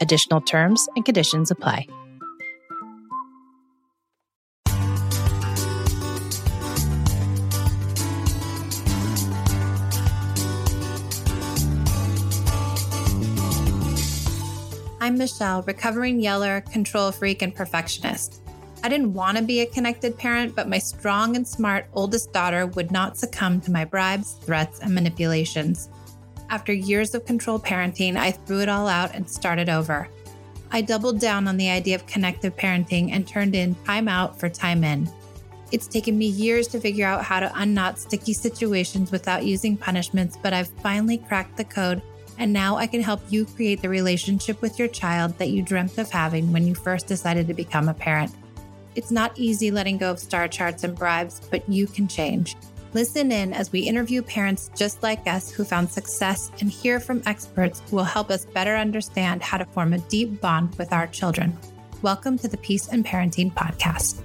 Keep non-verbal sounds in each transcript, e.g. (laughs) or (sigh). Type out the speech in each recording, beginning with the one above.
Additional terms and conditions apply. I'm Michelle, recovering yeller, control freak, and perfectionist. I didn't want to be a connected parent, but my strong and smart oldest daughter would not succumb to my bribes, threats, and manipulations. After years of control parenting, I threw it all out and started over. I doubled down on the idea of connective parenting and turned in time out for time in. It's taken me years to figure out how to unknot sticky situations without using punishments, but I've finally cracked the code, and now I can help you create the relationship with your child that you dreamt of having when you first decided to become a parent. It's not easy letting go of star charts and bribes, but you can change. Listen in as we interview parents just like us who found success and hear from experts who will help us better understand how to form a deep bond with our children. Welcome to the Peace and Parenting Podcast.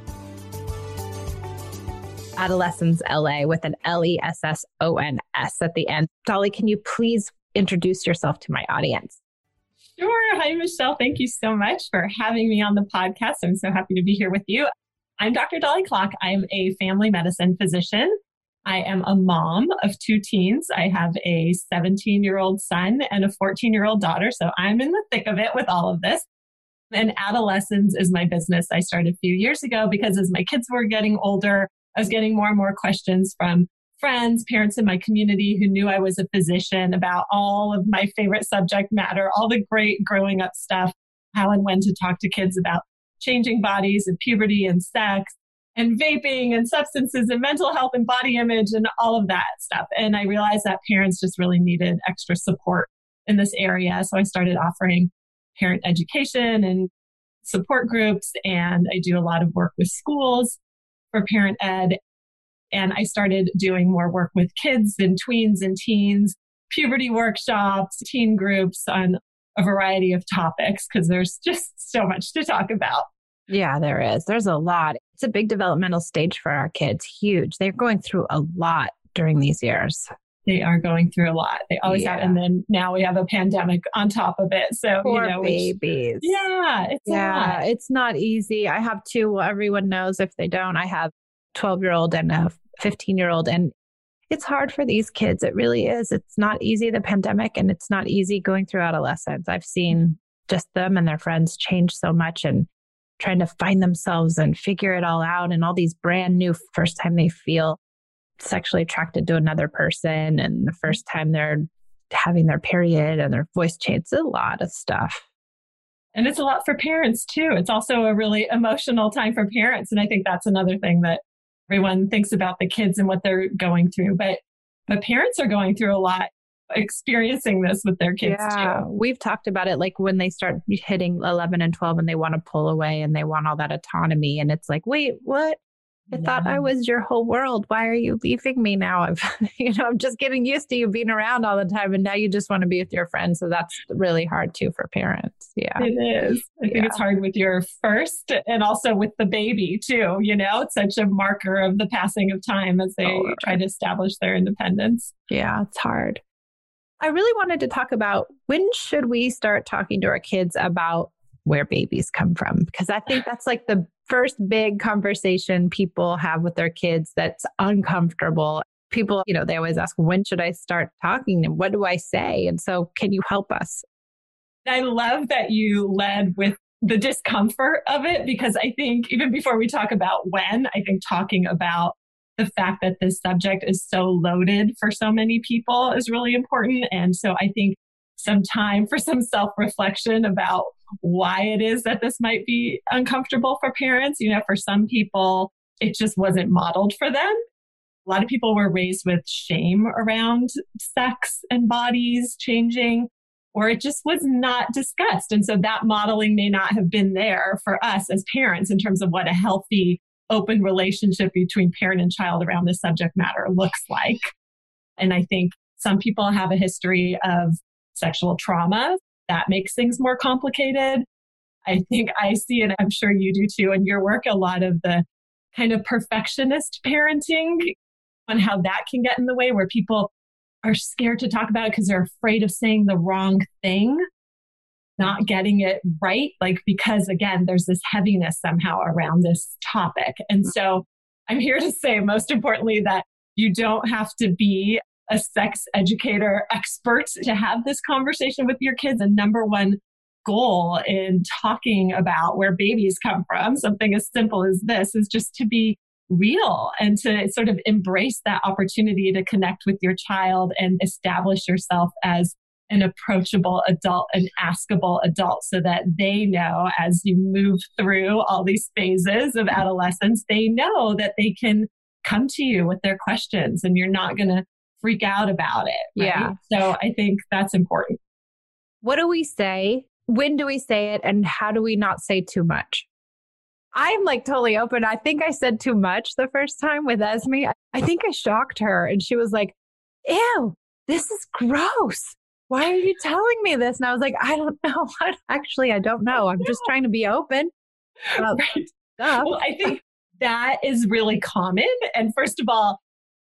Adolessons LA with an L E S S O N S at the end. Dolly, can you please introduce yourself to my audience? Sure. Hi, Michelle. Thank you so much for having me on the podcast. I'm so happy to be here with you. I'm Dr. Dolly Klock. I'm a family medicine physician. I am a mom of two teens. I have a 17 year old son and a 14 year old daughter. So I'm in the thick of it with all of this. And adolescence is my business I started a few years ago because as my kids were getting older, I was getting more and more questions from friends, parents in my community who knew I was a physician about all of my favorite subject matter, all the great growing up stuff, how and when to talk to kids about changing bodies and puberty and sex and vaping and substances and mental health and body image and all of that stuff. And I realized that parents just really needed extra support in this area. So I started offering parent education and support groups. And I do a lot of work with schools for parent ed. And I started doing more work with kids and tweens and teens, puberty workshops, teen groups on a variety of topics because there's (laughs) just so much to talk about. Yeah, there is. There's a lot. It's a big developmental stage for our kids, huge. They're going through a lot during these years. They are going through a lot. They always yeah. have. And then now we have a pandemic on top of it. So, Poor you know, babies. Which, yeah. It's yeah. It's not easy. I have two. Well, everyone knows if they don't, I have 12 year old and a 15 year old. And it's hard for these kids. It really is. It's not easy, the pandemic, and it's not easy going through adolescence. I've seen just them and their friends change so much and trying to find themselves and figure it all out and all these brand new first time they feel sexually attracted to another person and the first time they're having their period and their voice change. A lot of stuff. And it's a lot for parents too. It's also a really emotional time for parents. And I think that's another thing that everyone thinks about the kids and what they're going through. But but parents are going through a lot experiencing this with their kids yeah, too. We've talked about it like when they start hitting 11 and 12 and they want to pull away and they want all that autonomy. And it's like, wait, what? I yeah. thought I was your whole world. Why are you leaving me now? I've, (laughs) you know, I'm just getting used to you being around all the time, and now you just want to be with your friends. So that's really hard too for parents. Yeah, it is. I think yeah. it's hard with your first, and also with the baby too. You know, it's such a marker of the passing of time as they oh, try to establish their independence. Yeah, it's hard. I really wanted to talk about when should we start talking to our kids about where babies come from because I think that's like the first big conversation people have with their kids that's uncomfortable. People, you know, they always ask, when should I start talking and what do I say? And so, can you help us? I love that you led with the discomfort of it because I think even before we talk about when, I think talking about the fact that this subject is so loaded for so many people is really important. And so I think some time for some self reflection about why it is that this might be uncomfortable for parents. You know, for some people, it just wasn't modeled for them. A lot of people were raised with shame around sex and bodies changing, or it just was not discussed. And so that modeling may not have been there for us as parents in terms of what a healthy, open relationship between parent and child around this subject matter looks like. And I think some people have a history of sexual trauma. That makes things more complicated. I think I see, and I'm sure you do too in your work, a lot of the kind of perfectionist parenting and how that can get in the way where people are scared to talk about it because they're afraid of saying the wrong thing, not getting it right. Like, because again, there's this heaviness somehow around this topic. And so I'm here to say, most importantly, that you don't have to be a sex educator expert to have this conversation with your kids. And number one goal in talking about where babies come from, something as simple as this, is just to be real and to sort of embrace that opportunity to connect with your child and establish yourself as an approachable adult, an askable adult, so that they know as you move through all these phases of adolescence, they know that they can come to you with their questions and you're not going to freak out about it. Right? Yeah. So I think that's important. What do we say? When do we say it? And how do we not say too much? I'm like totally open. I think I said too much the first time with Esme. I think I shocked her and she was like, ew, this is gross. Why are you telling me this? And I was like, I don't (laughs) know. Actually, I don't oh, know. I'm just trying to be open. right. Well, I think that is really common. And first of all,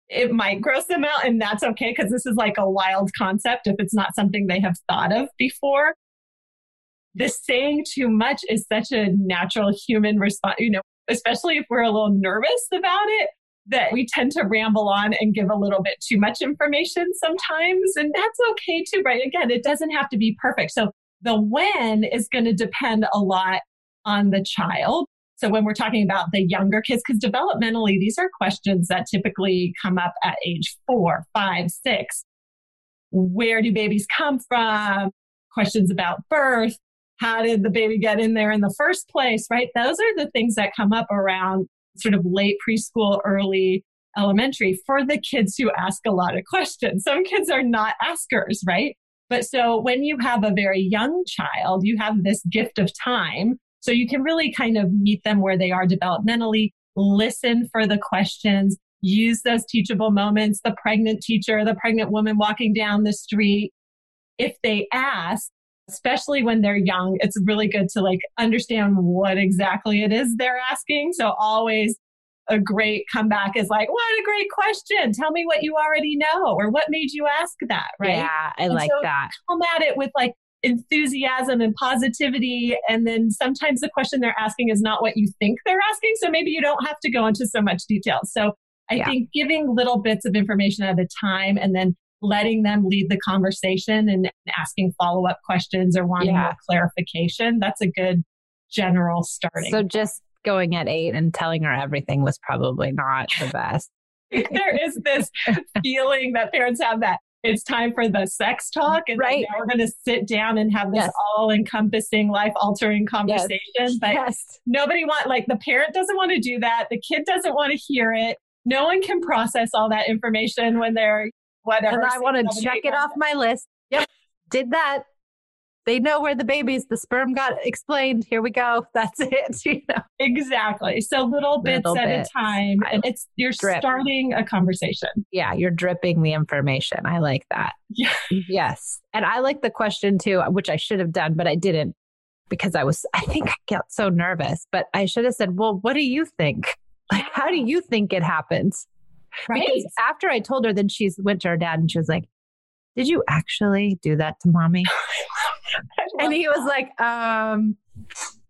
it might gross them out and that's okay because this is like a wild concept if it's not something they have thought of before. The saying too much is such a natural human response, you know, especially if we're a little nervous about it, that we tend to ramble on and give a little bit too much information sometimes. And that's okay too, right? Again, it doesn't have to be perfect. So the when is going to depend a lot on the child. So when we're talking about the younger kids, because developmentally, these are questions that typically come up at age four, five, six. Where do babies come from? Questions about birth. How did the baby get in there in the first place? Right? Those are the things that come up around sort of late preschool, early elementary for the kids who ask a lot of questions. Some kids are not askers, right? But so when you have a very young child, you have this gift of time so you can really kind of meet them where they are developmentally, listen for the questions, use those teachable moments, the pregnant teacher, the pregnant woman walking down the street. If they ask, especially when they're young, it's really good to like understand what exactly it is they're asking. So always a great comeback is like, what a great question. Tell me what you already know or what made you ask that, right? Yeah, I and like so that. Come at it with like, enthusiasm and positivity. And then sometimes the question they're asking is not what you think they're asking. So maybe you don't have to go into so much detail. So I yeah. think giving little bits of information at a time and then letting them lead the conversation and asking follow up questions or wanting yeah. more clarification, that's a good general starting. So just going at eight and telling her everything was probably not the best. (laughs) there is this (laughs) feeling that parents have that it's time for the sex talk and right. now we're going to sit down and have this yes. all encompassing life altering conversation yes. but yes. nobody want like the parent doesn't want to do that the kid doesn't want to hear it no one can process all that information when they're whatever and i want to check it off my list yep did that they know where the babies, the sperm got explained. Here we go. (laughs) That's it. (laughs) You know? Exactly. So little bits little at bits. a time. And it's you're Drip. starting a conversation. Yeah, you're dripping the information. I like that. Yeah. (laughs) Yes. And I like the question too, which I should have done, but I didn't because I was I think I got so nervous. But I should have said, Well, what do you think? Like, how do you think it happens? Right. Because after I told her, then she went to her dad and she was like, Did you actually do that to mommy? (laughs) and he was like, um,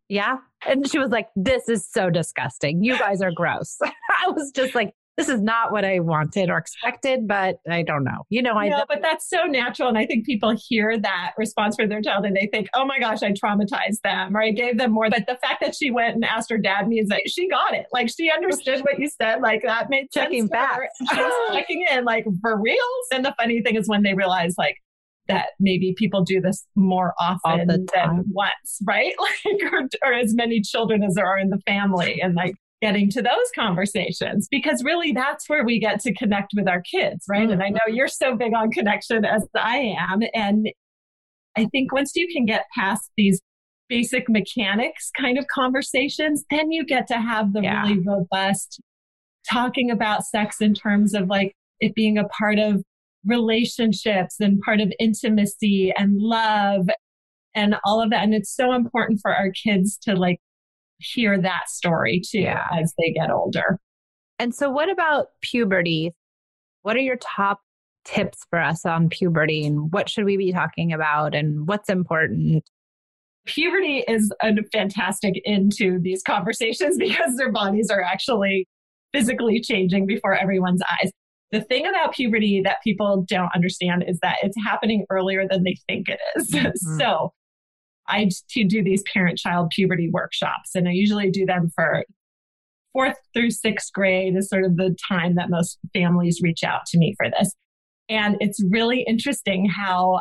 yeah. And she was like, this is so disgusting. You guys are gross. (laughs) I was just like, this is not what I wanted or expected, but I don't know. You know, I know, but that's so natural. And I think people hear that response for their child and they think, oh my gosh, I traumatized them or I gave them more. But the fact that she went and asked her dad means that she got it. Like she understood what you said. Like that made checking back. She was (laughs) checking in, like for reals. And the funny thing is when they realize, like, that maybe people do this more often than once, right? (laughs) Like, or, or as many children as there are in the family. And like, getting to those conversations because really that's where we get to connect with our kids, right? Mm-hmm. And I know you're so big on connection as I am. And I think once you can get past these basic mechanics kind of conversations, then you get to have the yeah. really robust talking about sex in terms of like it being a part of relationships and part of intimacy and love and all of that. And it's so important for our kids to like hear that story too yeah. as they get older. And so, what about puberty? What are your top tips for us on puberty and what should we be talking about and what's important? Puberty is a fantastic into these conversations (laughs) because their bodies are actually physically changing before everyone's eyes. The thing about puberty that people don't understand is that it's happening earlier than they think it is. (laughs) Mm-hmm. So, I to do these parent child puberty workshops, and I usually do them for fourth through sixth grade is sort of the time that most families reach out to me for this. And it's really interesting how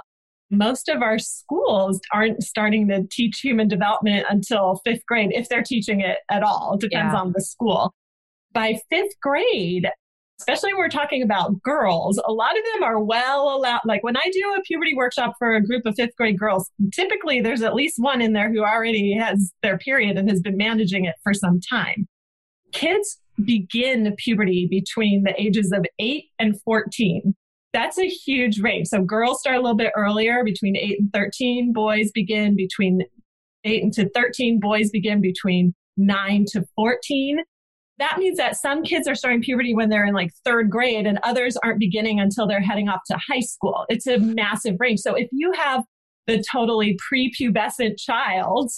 most of our schools aren't starting to teach human development until fifth grade, if they're teaching it at all. It depends yeah. on the school. By fifth grade, especially when we're talking about girls, a lot of them are well allowed. Like when I do a puberty workshop for a group of fifth grade girls, typically there's at least one in there who already has their period and has been managing it for some time. Kids begin puberty between the ages of 8 and 14. That's a huge range. So girls start a little bit earlier, between 8 and 13. Boys begin between 8 and to 13. Boys begin between 9 to 14 that means that some kids are starting puberty when they're in like third grade and others aren't beginning until they're heading off to high school. It's a massive range. So if you have the totally prepubescent child,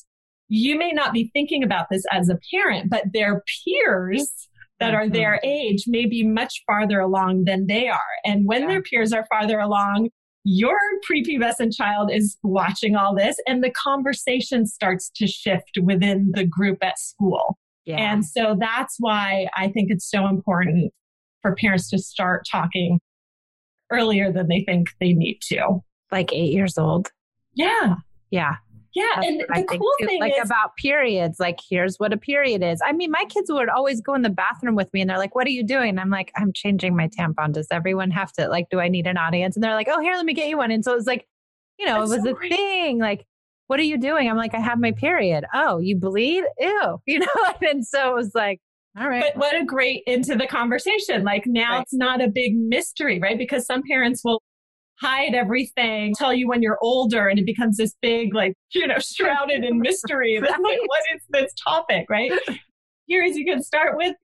you may not be thinking about this as a parent, but their peers that are their age may be much farther along than they are. And when yeah. their peers are farther along, your prepubescent child is watching all this and the conversation starts to shift within the group at school. Yeah. And so that's why I think it's so important for parents to start talking earlier than they think they need to. Like eight years old. Yeah. Yeah. Yeah. That's and the cool too, thing like is, about periods, like here's what a period is. I mean, my kids would always go in the bathroom with me and they're like, What are you doing? And I'm like, I'm changing my tampon. Does everyone have to like, do I need an audience? And they're like, Oh, here, let me get you one. And so it was like, you know, it was so a great. thing. Like what are you doing? I'm like, I have my period. Oh, you bleed? Ew. (laughs) You know? (laughs) and so it was like, all right. But what a great into the conversation. Like now right. it's not a big mystery, right? Because some parents will hide everything, tell you when you're older, and it becomes this big, like, (laughs) you know, shrouded in mystery. right. like, what is this topic, right? Here is you can start with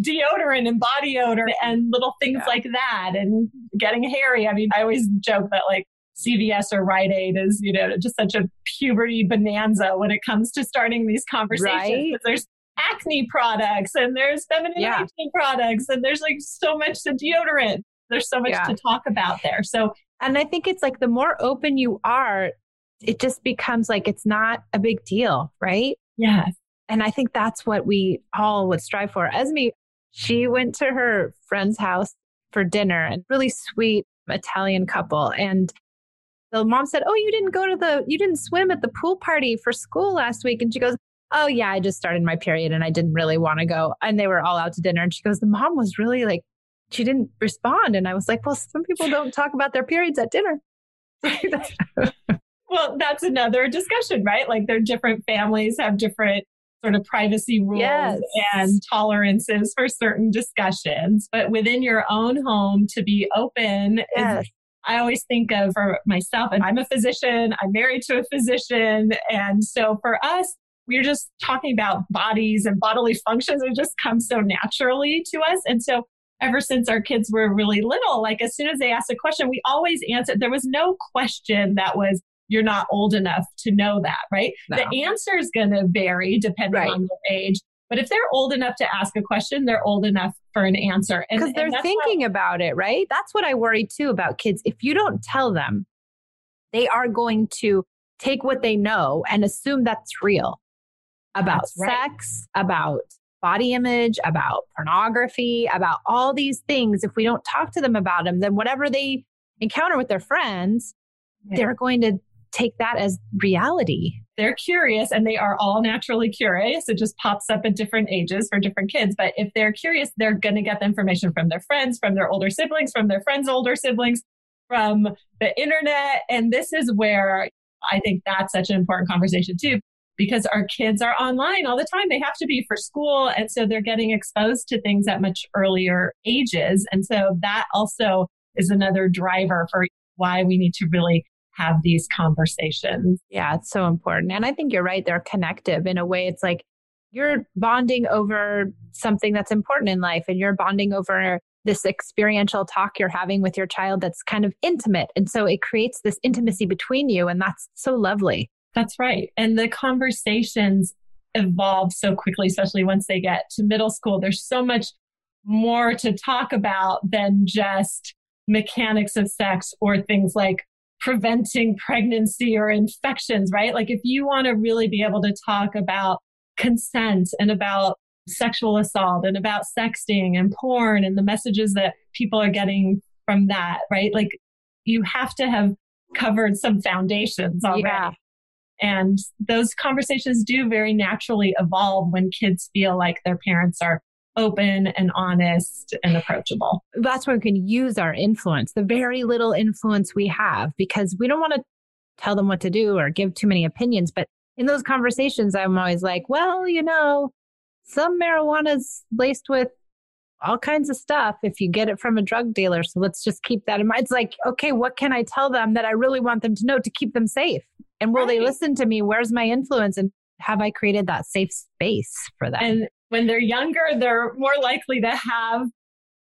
deodorant and body odor and little things yeah. like that and getting hairy. I mean, I always joke that like CVS or Rite Aid is, you know, just such a puberty bonanza when it comes to starting these conversations. Right? There's acne products and there's feminine yeah. hygiene products and there's like so much to deodorant. There's so much yeah. to talk about there. So, and I think it's like the more open you are, it just becomes like it's not a big deal, right? Yes. And I think that's what we all would strive for. Esme, she went to her friend's house for dinner and really sweet Italian couple. And the mom said, Oh, you didn't go to the, you didn't swim at the pool party for school last week. And she goes, Oh, yeah, I just started my period and I didn't really want to go. And they were all out to dinner. And she goes, The mom was really like, she didn't respond. And I was like, Well, some people don't talk about their periods at dinner. (laughs) well, that's another discussion, right? Like, their different families have different sort of privacy rules yes. and tolerances for certain discussions. But within your own home, to be open yes. is I always think of for myself, and I'm a physician, I'm married to a physician. And so for us, we're just talking about bodies and bodily functions. It just comes so naturally to us. And so ever since our kids were really little, like as soon as they asked a question, we always answered. There was no question that was, you're not old enough to know that, right? No. The answer is going to vary depending right. on their age. But if they're old enough to ask a question, they're old enough for an answer. Because they're thinking how- about it, right? That's what I worry too about kids. If you don't tell them, they are going to take what they know and assume that's real about that's right. sex, about body image, about pornography, about all these things. If we don't talk to them about them, then whatever they encounter with their friends, yeah. they're going to take that as reality. They're curious and they are all naturally curious. It just pops up at different ages for different kids. But if they're curious, they're going to get the information from their friends, from their older siblings, from their friends' older siblings, from the internet. And this is where I think that's such an important conversation too, because our kids are online all the time. They have to be for school. And so they're getting exposed to things at much earlier ages. And so that also is another driver for why we need to really have these conversations. Yeah, it's so important. And I think you're right. They're connective in a way. It's like you're bonding over something that's important in life and you're bonding over this experiential talk you're having with your child that's kind of intimate. And so it creates this intimacy between you. And that's so lovely. That's right. And the conversations evolve so quickly, especially once they get to middle school. There's so much more to talk about than just mechanics of sex or things like preventing pregnancy or infections, right? Like if you want to really be able to talk about consent and about sexual assault and about sexting and porn and the messages that people are getting from that, right? Like you have to have covered some foundations already. Yeah. And those conversations do very naturally evolve when kids feel like their parents are open and honest and approachable. That's where we can use our influence, the very little influence we have, because we don't want to tell them what to do or give too many opinions. But in those conversations, I'm always like, well, you know, some marijuana is laced with all kinds of stuff if you get it from a drug dealer. So let's just keep that in mind. It's like, okay, what can I tell them that I really want them to know to keep them safe? And will right. they listen to me? Where's my influence? And have I created that safe space for them? And when they're younger, they're more likely to have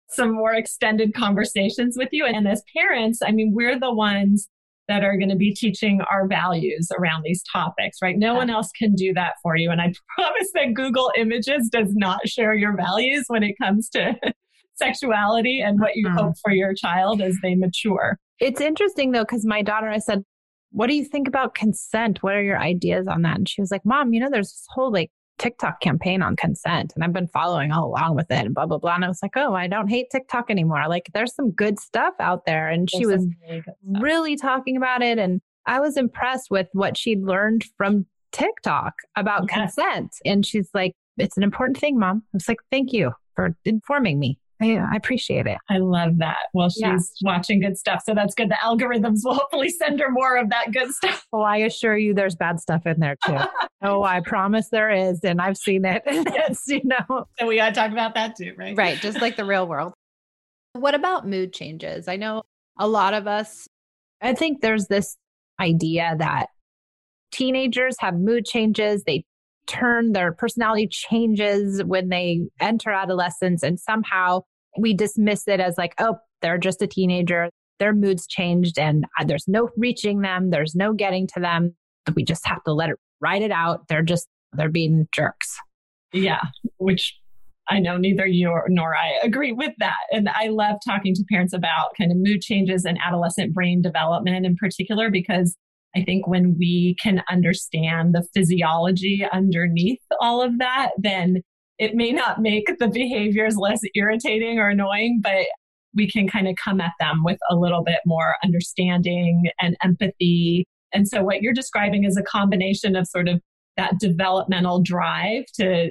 some more extended conversations with you. And as parents, I mean, we're the ones that are going to be teaching our values around these topics, right? No one else can do that for you. And I (laughs) promise that Google Images does not share your values when it comes to (laughs) sexuality and what you mm-hmm. hope for your child as they mature. It's interesting though, because my daughter, I said, what do you think about consent? What are your ideas on that? And she was like, Mom, you know, there's this whole like TikTok campaign on consent and I've been following all along with it and blah, blah, blah. And I was like, oh, I don't hate TikTok anymore. Like there's some good stuff out there. And there's she was really, really talking about it. And I was impressed with what she'd learned from TikTok about yes. consent. And she's like, it's an important thing, mom. I was like, thank you for informing me. I, I appreciate it. I love that. Well, she's yeah. watching good stuff. So that's good. The algorithms will (laughs) hopefully send her more of that good stuff. Well, I assure you there's bad stuff in there too. (laughs) oh, I promise there is. And I've seen it. (laughs) yes, you know. And we got to talk about that too, right? Right. Just like the real world. What about mood changes? I know a lot of us, I think there's this idea that teenagers have mood changes. They turn their personality changes when they enter adolescence and somehow we dismiss it as like, oh, they're just a teenager. Their moods changed and uh, there's no reaching them. There's no getting to them. We just have to let it ride it out. They're just, they're being jerks. Yeah. Which I know neither you nor I agree with that. And I love talking to parents about kind of mood changes and adolescent brain development in particular, because I think when we can understand the physiology underneath all of that, then it may not make the behaviors less irritating or annoying, but we can kind of come at them with a little bit more understanding and empathy. And so what you're describing is a combination of sort of that developmental drive to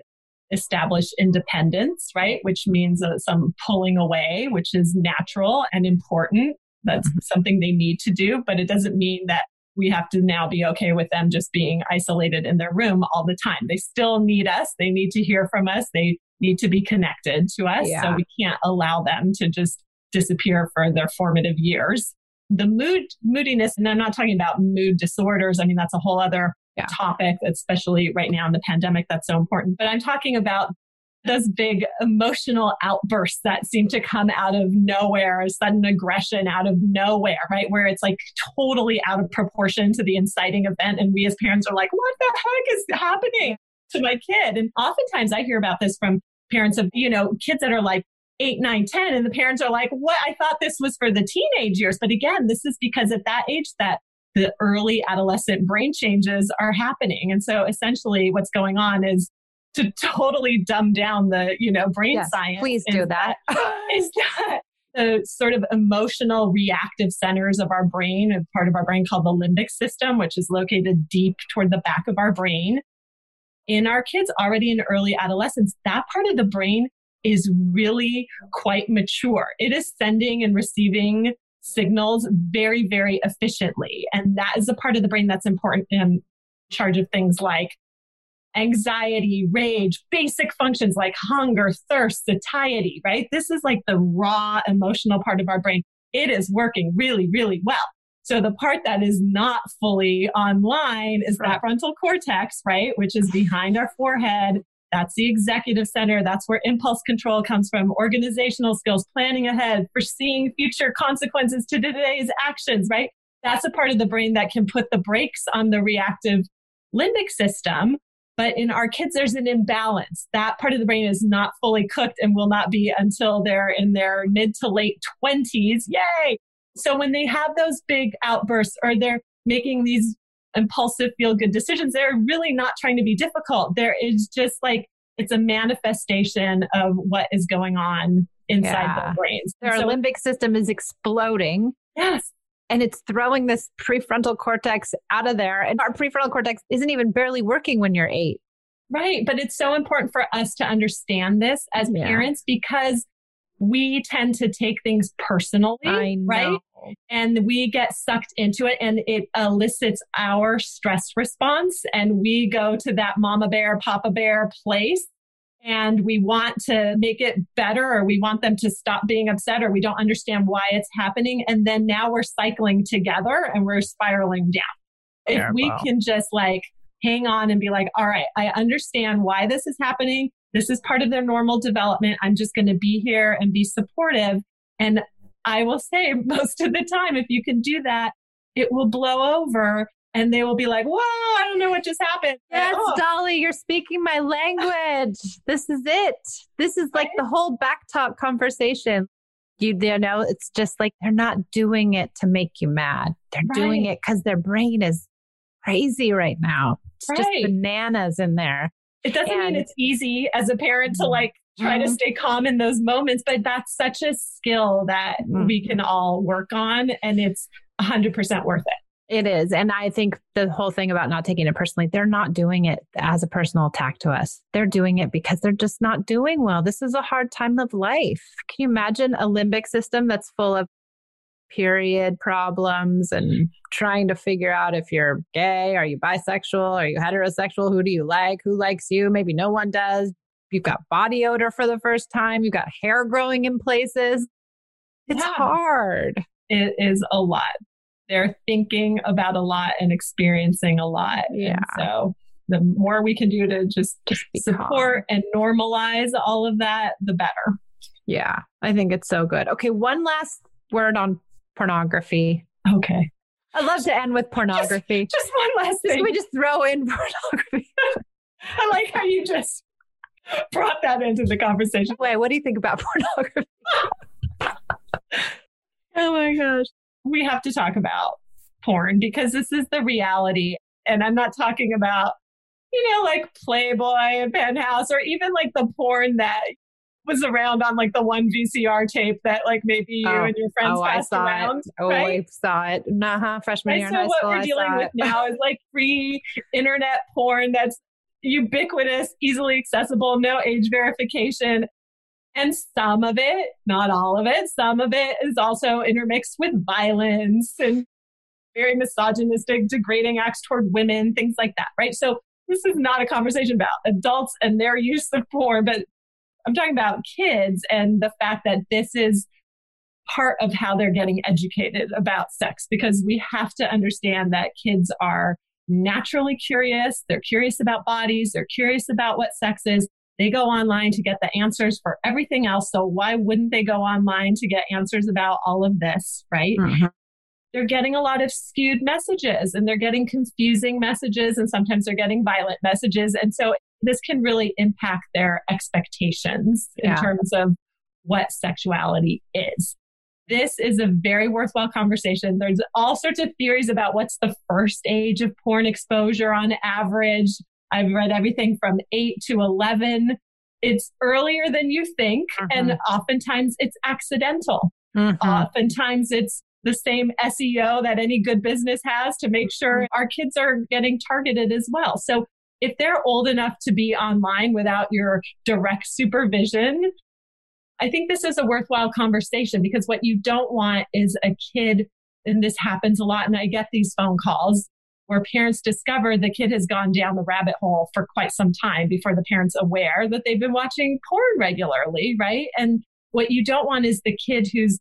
establish independence, right? Which means uh, some pulling away, which is natural and important. That's mm-hmm. something they need to do, but it doesn't mean that we have to now be okay with them just being isolated in their room all the time. They still need us. They need to hear from us. They need to be connected to us. Yeah. So we can't allow them to just disappear for their formative years. The mood, moodiness, and I'm not talking about mood disorders. I mean, that's a whole other yeah. topic, especially right now in the pandemic, that's so important. But I'm talking about those big emotional outbursts that seem to come out of nowhere, sudden aggression out of nowhere, right? Where it's like totally out of proportion to the inciting event. And we as parents are like, what the heck is happening? to my kid. And oftentimes I hear about this from parents of, you know, kids that are like eight, nine, 10, and the parents are like, what? I thought this was for the teenage years. But again, this is because at that age that the early adolescent brain changes are happening. And so essentially what's going on is to totally dumb down the, you know, brain Yes, science. please do that. (laughs) is that the sort of emotional reactive centers of our brain, a part of our brain called the limbic system, which is located deep toward the back of our brain. In our kids already in early adolescence, that part of the brain is really quite mature. It is sending and receiving signals very, very efficiently. And that is a part of the brain that's important in charge of things like anxiety, rage, basic functions like hunger, thirst, satiety, right? This is like the raw emotional part of our brain. It is working really, really well. So the part that is not fully online is that frontal cortex, right? Which is behind our forehead. That's the executive center. That's where impulse control comes from, organizational skills, planning ahead, foreseeing future consequences to today's actions, right? That's a part of the brain that can put the brakes on the reactive limbic system. But in our kids, there's an imbalance. That part of the brain is not fully cooked and will not be until they're in their mid to late 20s. Yay! So when they have those big outbursts or they're making these impulsive feel good decisions, they're really not trying to be difficult. There is just like, it's a manifestation of what is going on inside Yeah. their brains. Their So- limbic system is exploding yes. And it's throwing this prefrontal cortex out of there. And our prefrontal cortex isn't even barely working when you're eight. Right. But it's so important for us to understand this as Yeah. parents because we tend to take things personally. I know. Right. And we get sucked into it and it elicits our stress response. And we go to that mama bear, papa bear place. And we want to make it better, or we want them to stop being upset, or we don't understand why it's happening. And then now we're cycling together and we're spiraling down. If we Terrible. can just like hang on and be like, all right, I understand why this is happening. This is part of their normal development. I'm just going to be here and be supportive. And I will say, (laughs) most of the time, if you can do that, it will blow over and they will be like, whoa, I don't know what just happened. Yes, Oh, Dolly, you're speaking my language. this is it. This is like the whole back talk conversation. You, you know, it's just like they're not doing it to make you mad. They're doing it because their brain is crazy right now. It's just bananas in there. it doesn't and- mean it's easy as a parent to like try to Mhm. stay calm in those moments, but that's such a skill that we can all work on and it's 100% worth it. It is. And I think the whole thing about not taking it personally, they're not doing it as a personal attack to us. They're doing it because they're just not doing well. This is a hard time of life. Can you imagine a limbic system that's full of period problems and mm-hmm. trying to figure out if you're gay, are you bisexual, are you heterosexual, who do you like, who likes you? Maybe no one does. You've got body odor for the first time, you've got hair growing in places. It's Yeah. hard. It is a lot. They're thinking about a lot and experiencing a lot. Yeah. And so the more we can do to just, Just be calm. support and normalize all of that, the better. Yeah, I think it's so good. Okay, one last word on pornography. Okay. I'd love to end with pornography. Just one last Just- thing. we just throw in (laughs) pornography. I like how you just brought that into the conversation. Wait, what do you think about (laughs) pornography? (laughs) Oh my gosh. We have to talk about porn because this is the reality. And I'm not talking about, you know, like Playboy and Penthouse or even like the porn that was around on like the one VCR tape that like maybe you Oh. and your friends oh, passed saw around. it. Oh, right? I saw it. Nah, freshman Right, year in so high what school. we're I dealing with it. now is like free internet porn that's ubiquitous, easily accessible, no age verification. And some of it, not all of it, some of it is also intermixed with violence and very misogynistic, degrading acts toward women, things like that, right? So this is not a conversation about adults and their use of porn, but I'm talking about kids and the fact that this is part of how they're getting educated about sex because we have to understand that kids are naturally curious. They're curious about bodies. They're curious about what sex is. They go online to get the answers for everything else. So why wouldn't they go online to get answers about all of this, right? Mhm. They're getting a lot of skewed messages and they're getting confusing messages and sometimes they're getting violent messages. And so this can really impact their expectations in terms of what sexuality is. This is a very worthwhile conversation. There's all sorts of theories about what's the first age of porn exposure on average. I've read everything from 8 to 11. It's earlier than you think, and oftentimes it's accidental. Mhm. Oftentimes it's the same SEO that any good business has to make sure our kids are getting targeted as well. So if they're old enough to be online without your direct supervision, I think this is a worthwhile conversation because what you don't want is a kid, and this happens a lot, and I get these phone calls where parents discover the kid has gone down the rabbit hole for quite some time before the parent's aware that they've been watching porn regularly, right? And what you don't want is the kid who's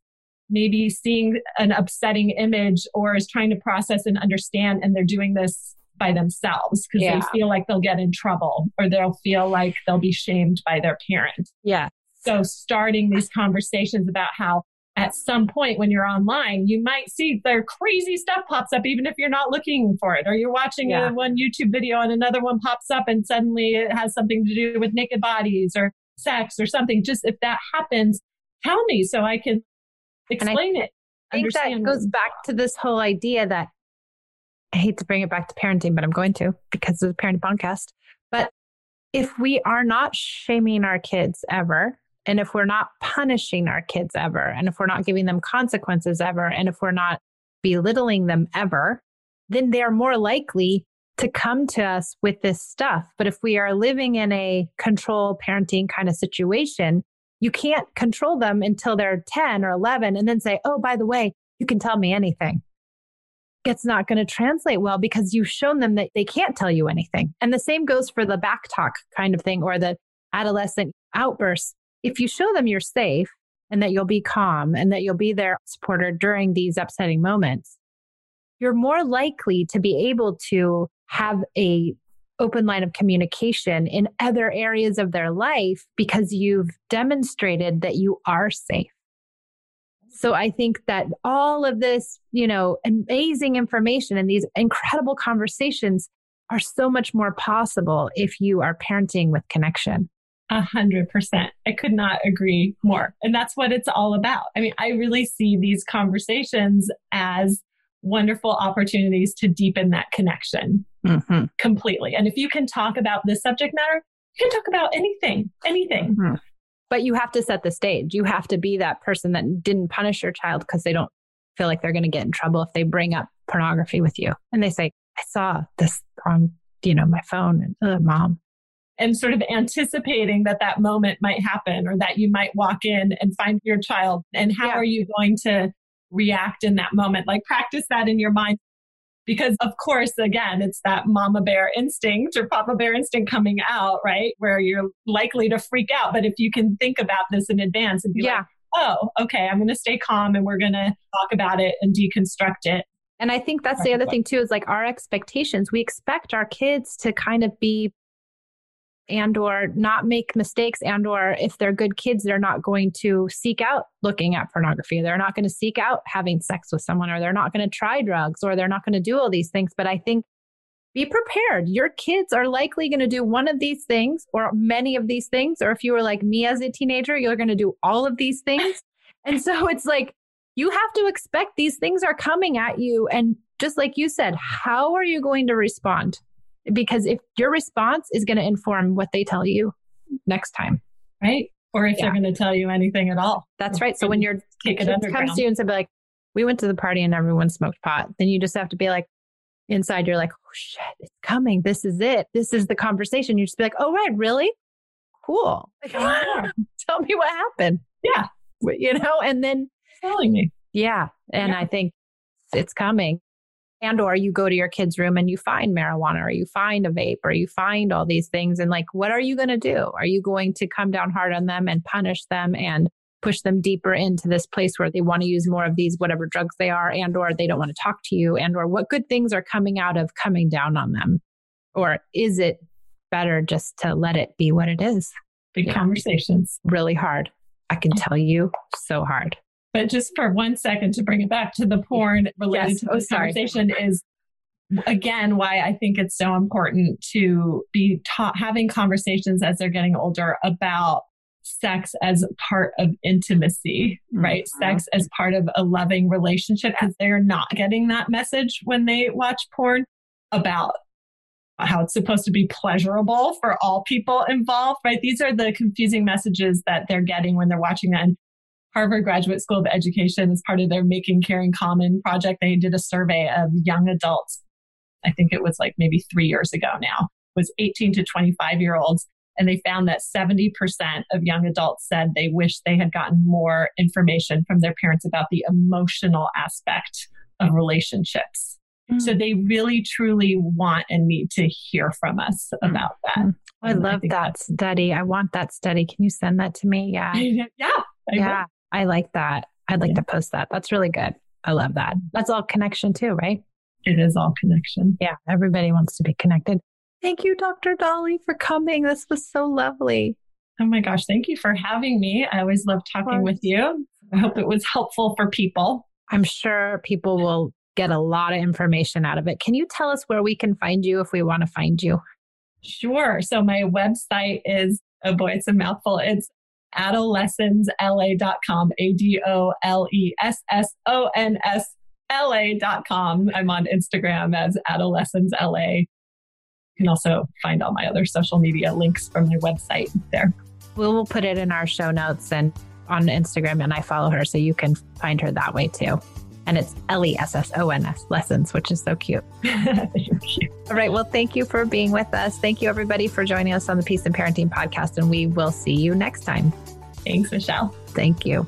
maybe seeing an upsetting image or is trying to process and understand and they're doing this by themselves because Yeah. they feel like they'll get in trouble or they'll feel like they'll be shamed by their parent. Yeah. So starting these conversations about how at some point when you're online, you might see their crazy stuff pops up, even if you're not looking for it, or you're watching Yeah. a, one YouTube video and another one pops up and suddenly it has something to do with naked bodies or sex or something. Just if that happens, tell me so I can explain it. I think that goes back to this whole idea that I hate to bring it back to parenting, but I'm going to because it's a parenting podcast. But if we are not shaming our kids ever, and if we're not punishing our kids ever, and if we're not giving them consequences ever, and if we're not belittling them ever, then they're more likely to come to us with this stuff. But if we are living in a control parenting kind of situation, you can't control them until they're 10 or 11 and then say, oh, by the way, you can tell me anything. It's not going to translate well because you've shown them that they can't tell you anything. And the same goes for the back talk kind of thing or the adolescent outbursts. If you show them you're safe and that you'll be calm and that you'll be their supporter during these upsetting moments, you're more likely to be able to have a open line of communication in other areas of their life because you've demonstrated that you are safe. So I think that all of this, you know, amazing information and these incredible conversations are so much more possible if you are parenting with connection. A hundred percent. I could not agree more. And that's what it's all about. I mean, I really see these conversations as wonderful opportunities to deepen that connection Mm-hmm. completely. And if you can talk about this subject matter, you can talk about anything, anything. But you have to set the stage. You have to be that person that didn't punish your child because they don't feel like they're going to get in trouble if they bring up pornography with you. And they say, I saw this on, you know, my phone and uh, mom. And sort of anticipating that that moment might happen or that you might walk in and find your child. And how Yeah. are you going to react in that moment? Like practice that in your mind. Because of course, again, it's that mama bear instinct or papa bear instinct coming out, right? Where you're likely to freak out. But if you can think about this in advance and be Yeah. like, oh, okay, I'm going to stay calm and we're going to talk about it and deconstruct it. And I think that's the other thing too is like our expectations. We expect our kids to kind of be and or not make mistakes and or if they're good kids they're not going to seek out looking at pornography. They're not going to seek out having sex with someone or they're not going to try drugs or they're not going to do all these things. But i think be prepared. Your kids are likely going to do one of these things or many of these things or if you were like me as a teenager you're going to do all of these things. (laughs) And so it's like you have to expect these things are coming at you and just like you said how are you going to respond because if your response is going to inform what they tell you next time. Right. Or if Yeah. they're going to tell you anything at all. That's right. So when your it comes to you and say like, "We went to the party and everyone smoked pot," then you just have to be like, inside you're like, "Oh shit, it's coming. This is it. This is the conversation." You just be like, "Oh right, really? Cool. Like. (laughs) Tell me what happened." Yeah. you know, and then telling me. yeah, and Yeah. I think it's coming. And or you go to your kid's room and you find marijuana or you find a vape or you find all these things and like what are you going to do? Are you going to come down hard on them and punish them and push them deeper into this place where they want to use more of these whatever drugs they are and or they don't want to talk to you and or what good things are coming out of coming down on them? Or is it better just to let it be what it is? Big Yeah. conversations. Really hard. I can tell you so hard. But just for one second to bring it back to the porn related Yes. to Oh, this conversation is again, why I think it's so important to be ta- having conversations as they're getting older about sex as part of intimacy, right? Mm-hmm. Sex as part of a loving relationship because they're not getting that message when they watch porn about how it's supposed to be pleasurable for all people involved, right? These are the confusing messages that they're getting when they're watching that. And Harvard Graduate School of Education, as part of their Making Caring Common project, they did a survey of young adults. I think it was like maybe three years ago now, was 18 to 25 year olds. And they found that 70% of young adults said they wish they had gotten more information from their parents about the emotional aspect of relationships. Mm. So they really, truly want and need to hear from us mm. about that. Mm. I love I that study. I want that study. Can you send that to me? Yeah. (laughs) yeah. I yeah. Will. I like that. I'd like yeah. to post that. That's really good. I love that. That's all connection too, right? It is all connection. Yeah. Everybody wants to be connected. Thank you, Dr. Dolly, for coming. This was so lovely. Oh my gosh. Thank you for having me. I always love talking with you. I hope it was helpful for people. I'm sure people will get a lot of information out of it. Can you tell us where we can find you if we want to find you? Sure. So my website is, oh boy, it's a mouthful. It's adolessonsla.com, A D O L E S S O N S L A.com. I'm on Instagram as adolessonsla. You can also find all my other social media links from my website there. We'll put it in our show notes and on Instagram, and I follow her so you can find her that way too. And it's L E S S O N S lessons, which is so cute. (laughs) All right. Well, thank you for being with us. Thank you, everybody, for joining us on the Peace and Parenting podcast. And we will see you next time. Thanks, Michelle. Thank you.